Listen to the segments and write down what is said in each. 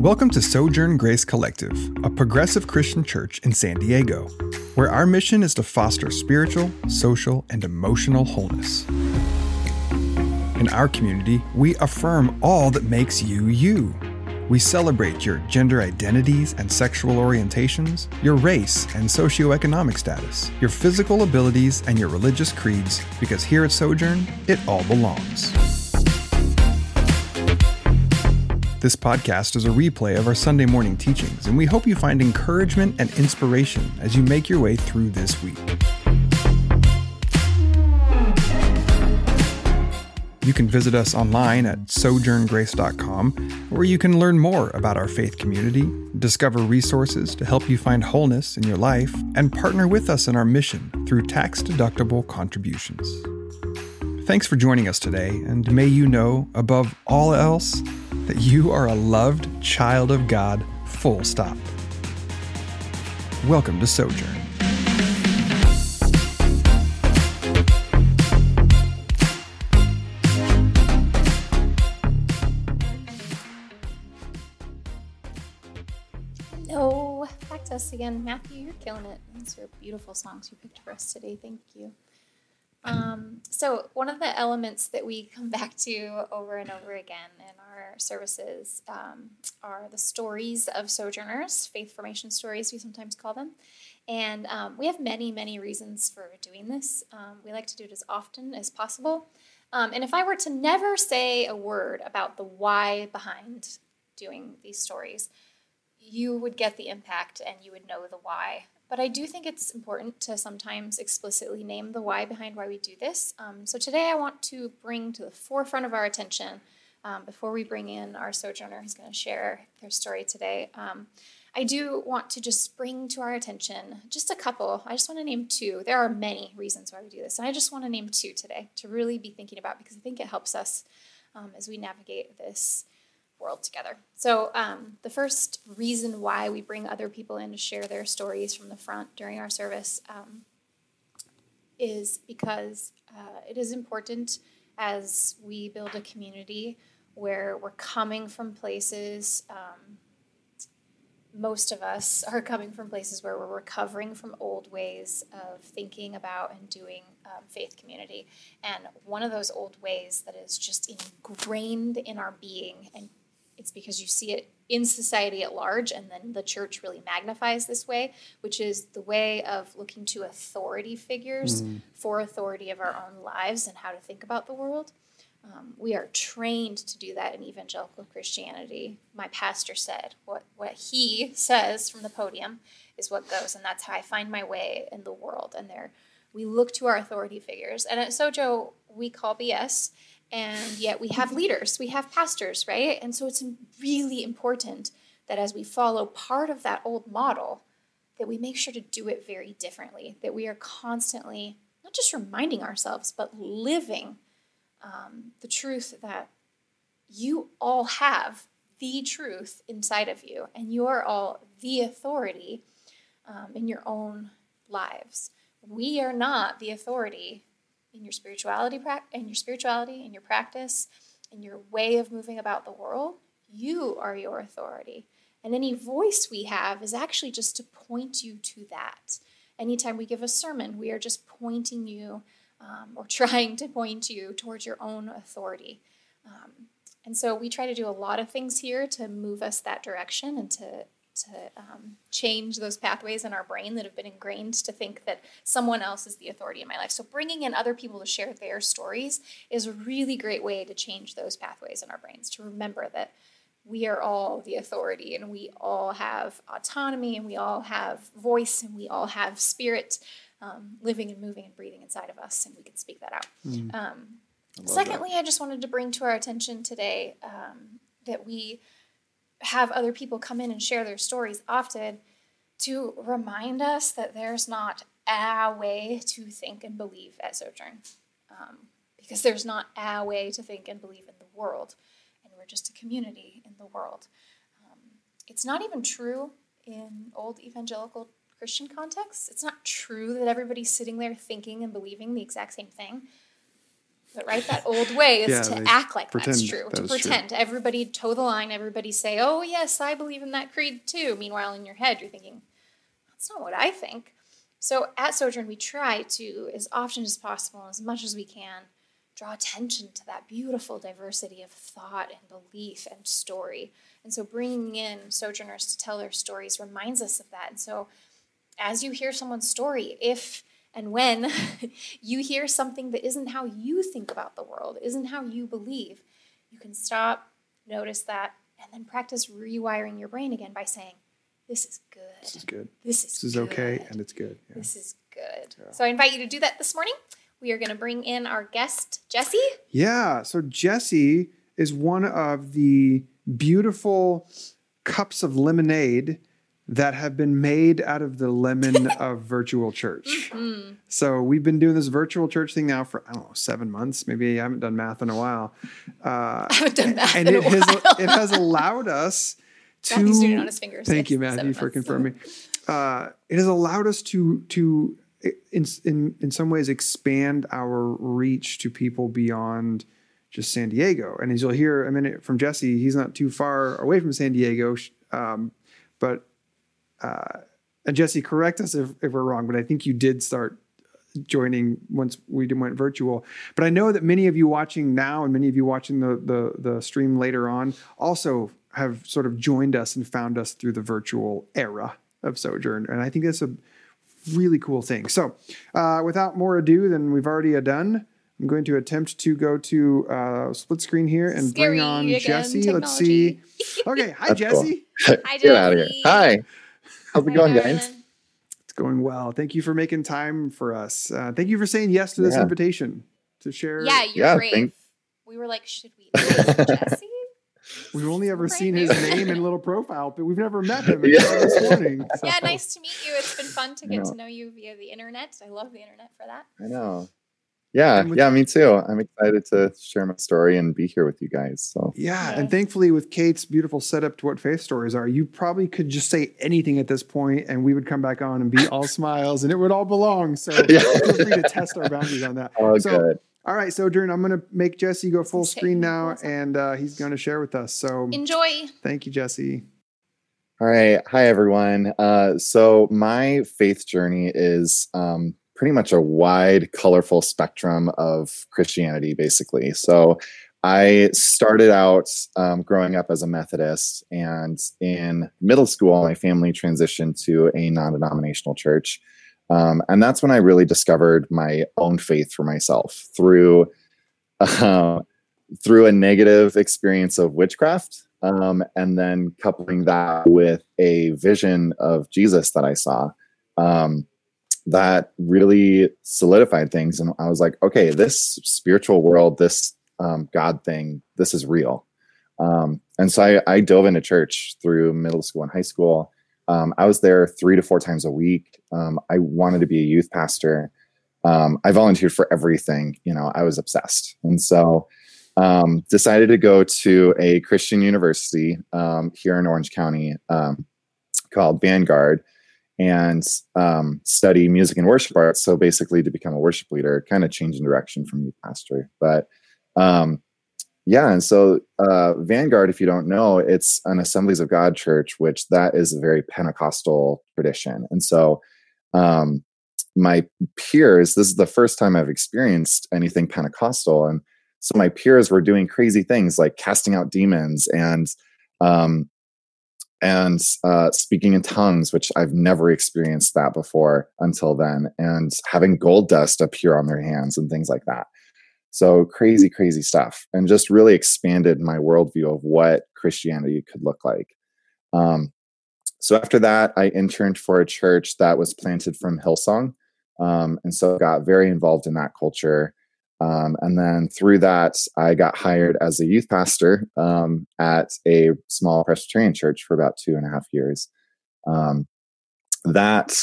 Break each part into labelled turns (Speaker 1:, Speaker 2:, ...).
Speaker 1: Welcome to Sojourn Grace Collective, a progressive Christian church in San Diego, where our mission is to foster spiritual, social, and emotional wholeness. In our community, we affirm all that makes you you. We celebrate your gender identities and sexual orientations, your race and socioeconomic status, your physical abilities, and your religious creeds, because here at Sojourn, it all belongs. This podcast is a replay of our Sunday morning teachings, and we hope you find encouragement and inspiration as you make your way through this week. You can visit us online at sojourngrace.com, where you can learn more about our faith community, discover resources to help you find wholeness in your life, and partner with us in our mission through tax deductible contributions. Thanks for joining us today, and may you know, above all else, that you are a loved child of God, full stop. Welcome to Sojourn.
Speaker 2: No, back to us again. Matthew, you're killing it. These are beautiful songs you picked for us today. Thank you. Um, so, one of the elements that we come back to over and over again in our services um, are the stories of sojourners, faith formation stories, we sometimes call them. And um, we have many, many reasons for doing this. Um, we like to do it as often as possible. Um, and if I were to never say a word about the why behind doing these stories, you would get the impact and you would know the why. But I do think it's important to sometimes explicitly name the why behind why we do this. Um, so today I want to bring to the forefront of our attention, um, before we bring in our sojourner who's going to share their story today, um, I do want to just bring to our attention just a couple. I just want to name two. There are many reasons why we do this, and I just want to name two today to really be thinking about because I think it helps us um, as we navigate this world together. So, um, the first reason why we bring other people in to share their stories from the front during our service um, is because uh, it is important as we build a community where we're coming from places. Um, most of us are coming from places where we're recovering from old ways of thinking about and doing um, faith community. And one of those old ways that is just ingrained in our being and it's because you see it in society at large, and then the church really magnifies this way, which is the way of looking to authority figures mm. for authority of our own lives and how to think about the world. Um, we are trained to do that in evangelical Christianity. My pastor said, what, what he says from the podium is what goes, and that's how I find my way in the world. And there, we look to our authority figures. And at Sojo, we call BS and yet we have leaders, we have pastors, right? And so it's really important that as we follow part of that old model, that we make sure to do it very differently, that we are constantly not just reminding ourselves, but living um, the truth that you all have the truth inside of you, and you are all the authority um, in your own lives. We are not the authority in your spirituality in your spirituality in your practice in your way of moving about the world you are your authority. And any voice we have is actually just to point you to that. Anytime we give a sermon we are just pointing you um, or trying to point you towards your own authority. Um, and so we try to do a lot of things here to move us that direction and to to um, change those pathways in our brain that have been ingrained to think that someone else is the authority in my life. So, bringing in other people to share their stories is a really great way to change those pathways in our brains, to remember that we are all the authority and we all have autonomy and we all have voice and we all have spirit um, living and moving and breathing inside of us, and we can speak that out. Mm. Um, secondly, that. I just wanted to bring to our attention today um, that we have other people come in and share their stories often to remind us that there's not a way to think and believe at Sojourn. Um, because there's not a way to think and believe in the world, and we're just a community in the world. Um, it's not even true in old evangelical Christian contexts. It's not true that everybody's sitting there thinking and believing the exact same thing. But right, that old way is
Speaker 1: Yeah,
Speaker 2: to act like that's true.
Speaker 1: that
Speaker 2: to
Speaker 1: is true.
Speaker 2: pretend. Everybody toe the line, everybody say, Oh yes, I believe in that creed too. Meanwhile in your head you're thinking, That's not what I think. So at Sojourn we try to, as often as possible, as much as we can, draw attention to that beautiful diversity of thought and belief and story. And so bringing in sojourners to tell their stories reminds us of that. And so as you hear someone's story, if and when you hear something that isn't how you think about the world, isn't how you believe, you can stop, notice that, and then practice rewiring your brain again by saying, This is good.
Speaker 1: This is good.
Speaker 2: This is
Speaker 1: This is okay, and it's good. Yeah.
Speaker 2: This is good. So I invite you to do that this morning. We are going to bring in our guest, Jesse.
Speaker 1: Yeah. So Jesse is one of the beautiful cups of lemonade that have been made out of the lemon of virtual church.
Speaker 2: Mm-hmm.
Speaker 1: So we've been doing this virtual church thing now for I don't know seven months. Maybe I haven't done math in a while. Uh,
Speaker 2: I haven't done that
Speaker 1: and
Speaker 2: in a
Speaker 1: it has
Speaker 2: while.
Speaker 1: it has allowed us to.
Speaker 2: Matthew's doing it on his fingers.
Speaker 1: Thank you, Matthew, for confirming. Uh, it has allowed us to to in in in some ways expand our reach to people beyond just San Diego. And as you'll hear a minute from Jesse, he's not too far away from San Diego, um, but uh, and Jesse, correct us if, if we're wrong, but I think you did start joining once we went virtual. But I know that many of you watching now and many of you watching the the, the stream later on also have sort of joined us and found us through the virtual era of Sojourn, and I think that's a really cool thing. So, uh, without more ado than we've already done. I'm going to attempt to go to uh, split screen here and
Speaker 2: Scary
Speaker 1: bring on Jesse. Let's see. Okay, hi
Speaker 3: That's cool.
Speaker 1: Jesse.
Speaker 2: Hi,
Speaker 3: Get out of here.
Speaker 2: Jesse.
Speaker 3: Hi. How's it
Speaker 2: Hi,
Speaker 3: going,
Speaker 2: darling.
Speaker 3: guys?
Speaker 1: It's going well. Thank you for making time for us. Uh, thank you for saying yes to this
Speaker 3: Yeah.
Speaker 1: invitation to share.
Speaker 2: Yeah, you're
Speaker 3: Yeah,
Speaker 2: brave.
Speaker 3: thank-
Speaker 2: we were like, should we Jesse?
Speaker 1: We've only ever
Speaker 2: Right
Speaker 1: seen his
Speaker 2: there.
Speaker 1: name and little profile, but we've never met him
Speaker 3: Yeah.
Speaker 1: this morning.
Speaker 2: Yeah, nice to meet you. It's been fun to get to know you via the internet. I love the internet for that.
Speaker 3: I know. Yeah,
Speaker 1: And with-
Speaker 3: yeah, me too. I'm excited to share my story and be here with you guys. So
Speaker 1: Yeah,
Speaker 2: Yeah.
Speaker 1: and thankfully, with Kate's beautiful setup to what faith stories are, you probably could just say anything at this point, and we would come back on and be all smiles, and it would all belong. So
Speaker 3: Yeah.
Speaker 1: feel free to test our boundaries on that.
Speaker 3: oh,
Speaker 1: So-
Speaker 3: good.
Speaker 1: All right, so Sojourn, I'm going to make Jesse go full
Speaker 2: He's
Speaker 1: screen now, and uh, he's going to share with us. So
Speaker 2: Enjoy.
Speaker 1: thank you, Jesse.
Speaker 3: All right. Hi, everyone. Uh, so, my faith journey is um, pretty much a wide, colorful spectrum of Christianity, basically. So, I started out um, growing up as a Methodist, and in middle school, my family transitioned to a non denominational church. Um, and that's when I really discovered my own faith for myself through. Uh, through a negative experience of witchcraft um, and then coupling that with a vision of Jesus that I saw um, that really solidified things. And I was like, okay, this spiritual world, this um, God thing, this is real. Um, and so I, I dove into church through middle school and high school. Um, I was there three to four times a week. Um, I wanted to be a youth pastor. Um, I volunteered for everything. You know, I was obsessed. And so um, decided to go to a Christian university here in Orange County called Vanguard and um, study music and worship arts. So basically, to become a worship leader, kind of changing direction from youth pastor. But um, yeah, and so uh, Vanguard, if you don't know, it's an Assemblies of God church, which that is a very Pentecostal tradition. And so um, my peers, this is the first time I've experienced anything Pentecostal, and so my peers were doing crazy things like casting out demons and um, and uh, speaking in tongues, which I've never experienced that before until then, and having gold dust appear on their hands and things like that. So crazy, crazy stuff, and just really expanded my worldview of what Christianity could look like. Um, so after that, I interned for a church that was planted from Hillsong, um, and so got very involved in that culture. Um, and then through that, I got hired as a youth pastor um, at a small Presbyterian church for about two and a half years. Um, that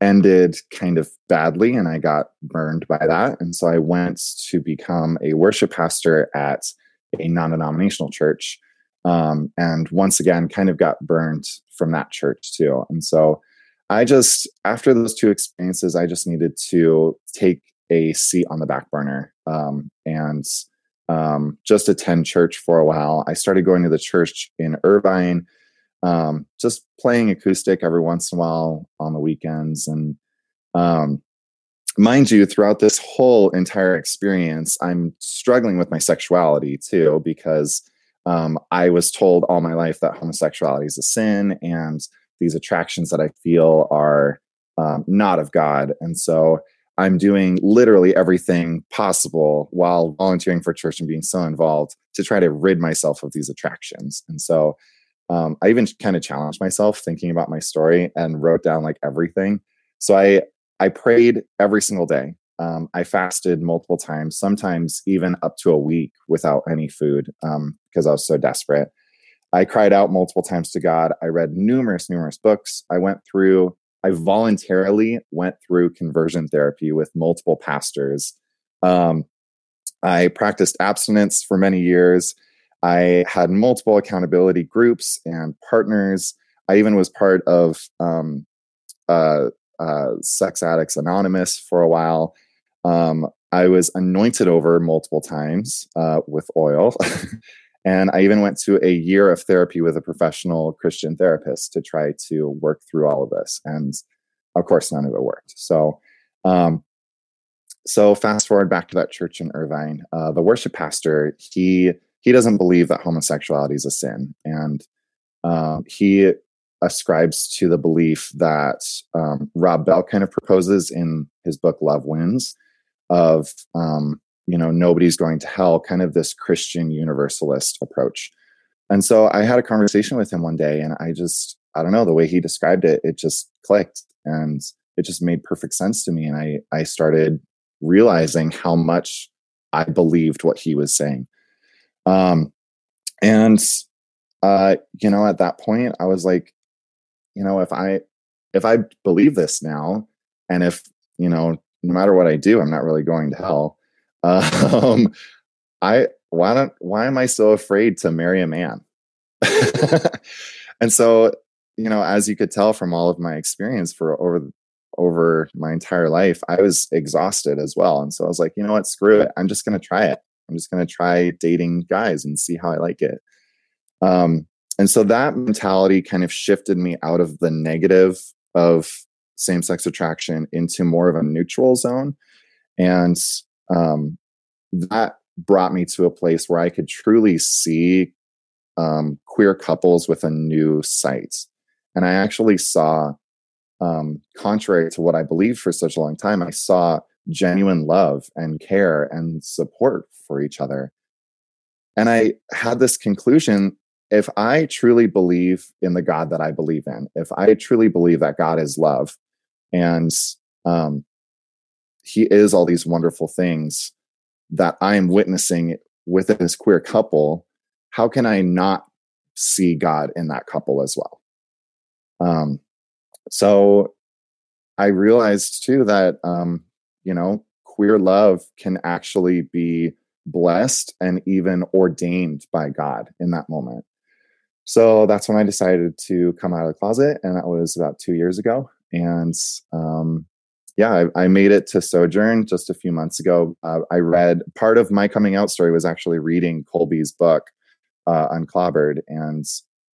Speaker 3: ended kind of badly, and I got burned by that. And so I went to become a worship pastor at a non denominational church. Um, and once again, kind of got burned from that church too. And so I just, after those two experiences, I just needed to take a seat on the back burner um, and um, just attend church for a while. I started going to the church in Irvine, um, just playing acoustic every once in a while on the weekends. And um, mind you, throughout this whole entire experience, I'm struggling with my sexuality too, because um, I was told all my life that homosexuality is a sin and these attractions that I feel are um, not of God. And so I'm doing literally everything possible while volunteering for church and being so involved to try to rid myself of these attractions. And so um, I even kind of challenged myself thinking about my story and wrote down like everything. So I I prayed every single day. Um, I fasted multiple times, sometimes even up to a week without any food because um, I was so desperate. I cried out multiple times to God. I read numerous, numerous books. I went through I voluntarily went through conversion therapy with multiple pastors. Um, I practiced abstinence for many years. I had multiple accountability groups and partners. I even was part of um, uh, uh, Sex Addicts Anonymous for a while. Um, I was anointed over multiple times uh, with oil. And I even went to a year of therapy with a professional Christian therapist to try to work through all of this. And of course, none of it worked. So, um, so fast forward back to that church in Irvine. Uh, the worship pastor he he doesn't believe that homosexuality is a sin, and um, he ascribes to the belief that um, Rob Bell kind of proposes in his book Love Wins of um, you know nobody's going to hell kind of this christian universalist approach. And so i had a conversation with him one day and i just i don't know the way he described it it just clicked and it just made perfect sense to me and i i started realizing how much i believed what he was saying. Um and uh you know at that point i was like you know if i if i believe this now and if you know no matter what i do i'm not really going to hell um, I why don't why am I so afraid to marry a man? and so, you know, as you could tell from all of my experience for over over my entire life, I was exhausted as well. And so I was like, you know what, screw it. I'm just gonna try it. I'm just gonna try dating guys and see how I like it. Um, and so that mentality kind of shifted me out of the negative of same-sex attraction into more of a neutral zone. And um, that brought me to a place where I could truly see um, queer couples with a new sight. And I actually saw, um, contrary to what I believed for such a long time, I saw genuine love and care and support for each other. And I had this conclusion if I truly believe in the God that I believe in, if I truly believe that God is love and um, He is all these wonderful things, that I am witnessing within this queer couple, how can I not see God in that couple as well? Um, so I realized too that, um, you know, queer love can actually be blessed and even ordained by God in that moment. So that's when I decided to come out of the closet, and that was about two years ago. And um, yeah, I, I, made it to Sojourn just a few months ago. Uh, I read part of my coming out story was actually reading Colby's book, uh, Clobbered and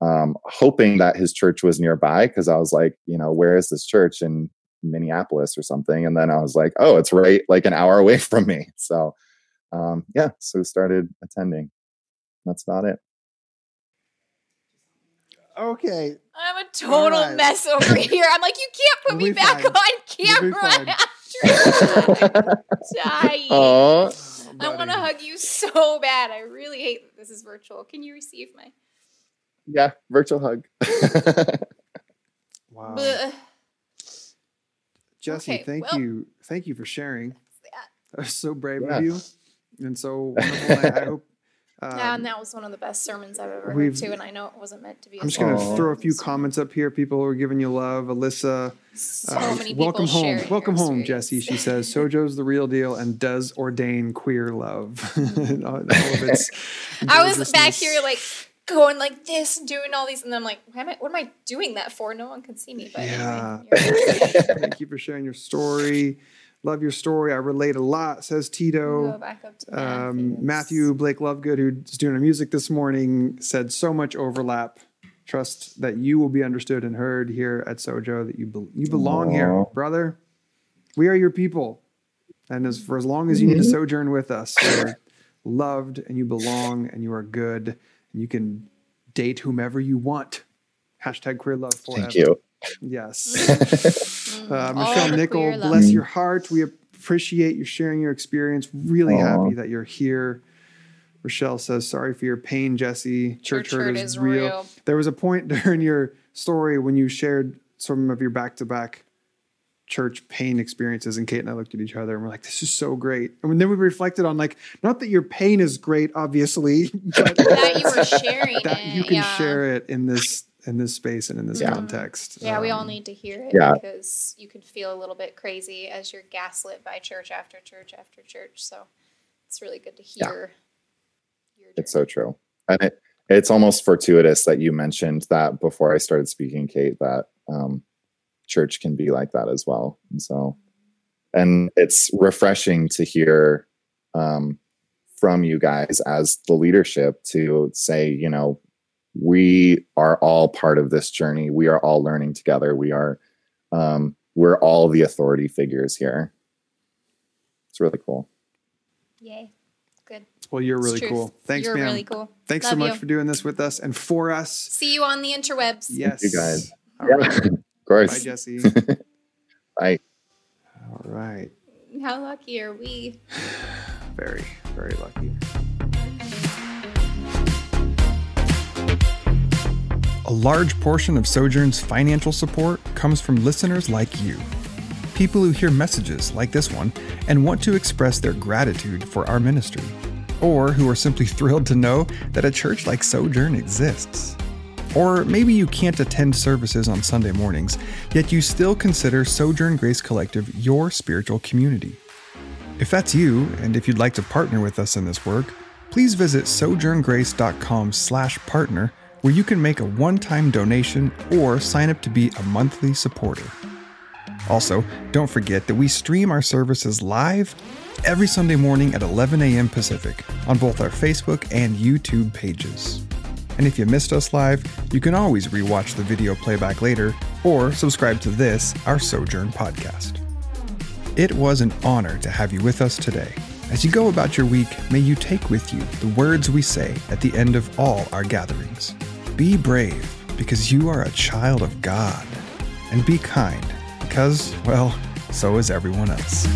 Speaker 3: um, hoping that his church was nearby because I was like, you know, where is this church in Minneapolis or something? And then I was like, oh, it's right like an hour away from me. So, um, yeah, so started attending. That's about it.
Speaker 4: Okay.
Speaker 2: I'm a total right. mess over here. I'm like, you can't put me back fine. on camera. dying. Oh, I want to hug you so bad. I really hate that this is virtual. Can you receive my?
Speaker 3: Yeah, virtual hug.
Speaker 4: wow. Jesse, okay, thank well, you, thank you for sharing. That was so brave yeah. of you, and so. I, I hope
Speaker 2: um, yeah, and that was one of the best sermons I've ever heard too. And I know it wasn't meant to be.
Speaker 4: I'm just going to throw a few comments up here. People are giving you love. Alyssa,
Speaker 2: so uh, many people
Speaker 4: welcome home, welcome home. Jesse. She says Sojo's the real deal and does ordain queer love.
Speaker 2: I was back here like going like this, doing all these, and I'm like, what am I, what am I doing that for? No one can see me. But
Speaker 4: yeah, anyway, thank you for sharing your story. Love your story. I relate a lot, says Tito.
Speaker 2: Go back up to
Speaker 4: Um,
Speaker 2: Matthew.
Speaker 4: Matthew Blake Lovegood, who's doing our music this morning, said so much overlap. Trust that you will be understood and heard here at Sojo. That you be- you belong here, brother. We are your people, and as for as long as you need to sojourn with us, you're loved and you belong and you are good, and you can date whomever you want. Hashtag queer love forever.
Speaker 3: Thank you.
Speaker 4: Yes. Uh, Michelle
Speaker 2: the
Speaker 4: Nickel,
Speaker 2: queer love.
Speaker 4: bless your heart. We appreciate you sharing your experience. Really
Speaker 3: Aw.
Speaker 4: happy that you're here. Rochelle says, "Sorry for your pain, Jesse. Church, hurt, is, real. There was a point during your story when you shared some of your back-to-back church pain experiences, and Kate and I looked at each other and we're like, "This is so great." And then we reflected on like, not that your pain is great, obviously, but
Speaker 2: that you were sharing
Speaker 4: that
Speaker 2: it.
Speaker 4: you can
Speaker 2: yeah.
Speaker 4: share it in this in this space and in this
Speaker 3: Yeah.
Speaker 4: context.
Speaker 2: Yeah, we all
Speaker 4: Um,
Speaker 2: need to hear it
Speaker 3: Yeah.
Speaker 2: because you can feel a little bit crazy as you're gaslit by church after church after church. So it's really good to
Speaker 3: Yeah.
Speaker 2: hear. Your
Speaker 3: It's so true. And it, it's almost fortuitous that you mentioned that before I started speaking, Kate, that um, church can be like that as well. And so, and it's refreshing to hear um, from you guys as the leadership to say, you know, we are all part of this journey. We are all learning together. We are, um, we're all the authority figures here. It's really cool.
Speaker 2: Yay. Good.
Speaker 4: Well, you're really cool. Thanks, man.
Speaker 2: You're
Speaker 4: ma'am.
Speaker 2: really cool.
Speaker 4: Thanks so much
Speaker 2: you.
Speaker 4: for doing this with us and for us.
Speaker 2: See you on the interwebs.
Speaker 4: Yes.
Speaker 3: You guys.
Speaker 4: All
Speaker 3: Yeah,
Speaker 4: right.
Speaker 3: of
Speaker 4: Bye,
Speaker 3: course.
Speaker 4: Jesse.
Speaker 3: Bye.
Speaker 4: All right.
Speaker 2: How lucky are we?
Speaker 4: Very, very lucky.
Speaker 1: A large portion of Sojourn's financial support comes from listeners like you. People who hear messages like this one and want to express their gratitude for our ministry, or who are simply thrilled to know that a church like Sojourn exists. Or maybe you can't attend services on Sunday mornings, yet you still consider Sojourn Grace Collective your spiritual community. If that's you, and if you'd like to partner with us in this work, please visit sojourngrace.com/partner where you can make a one-time donation or sign up to be a monthly supporter. Also, don't forget that we stream our services live every Sunday morning at 11 a.m. Pacific on both our Facebook and YouTube pages. And if you missed us live, you can always rewatch the video playback later or subscribe to this, our Sojourn podcast. It was an honor to have you with us today. As you go about your week, may you take with you the words we say at the end of all our gatherings. Be brave, because you are a child of God. And be kind, because, well, so is everyone else.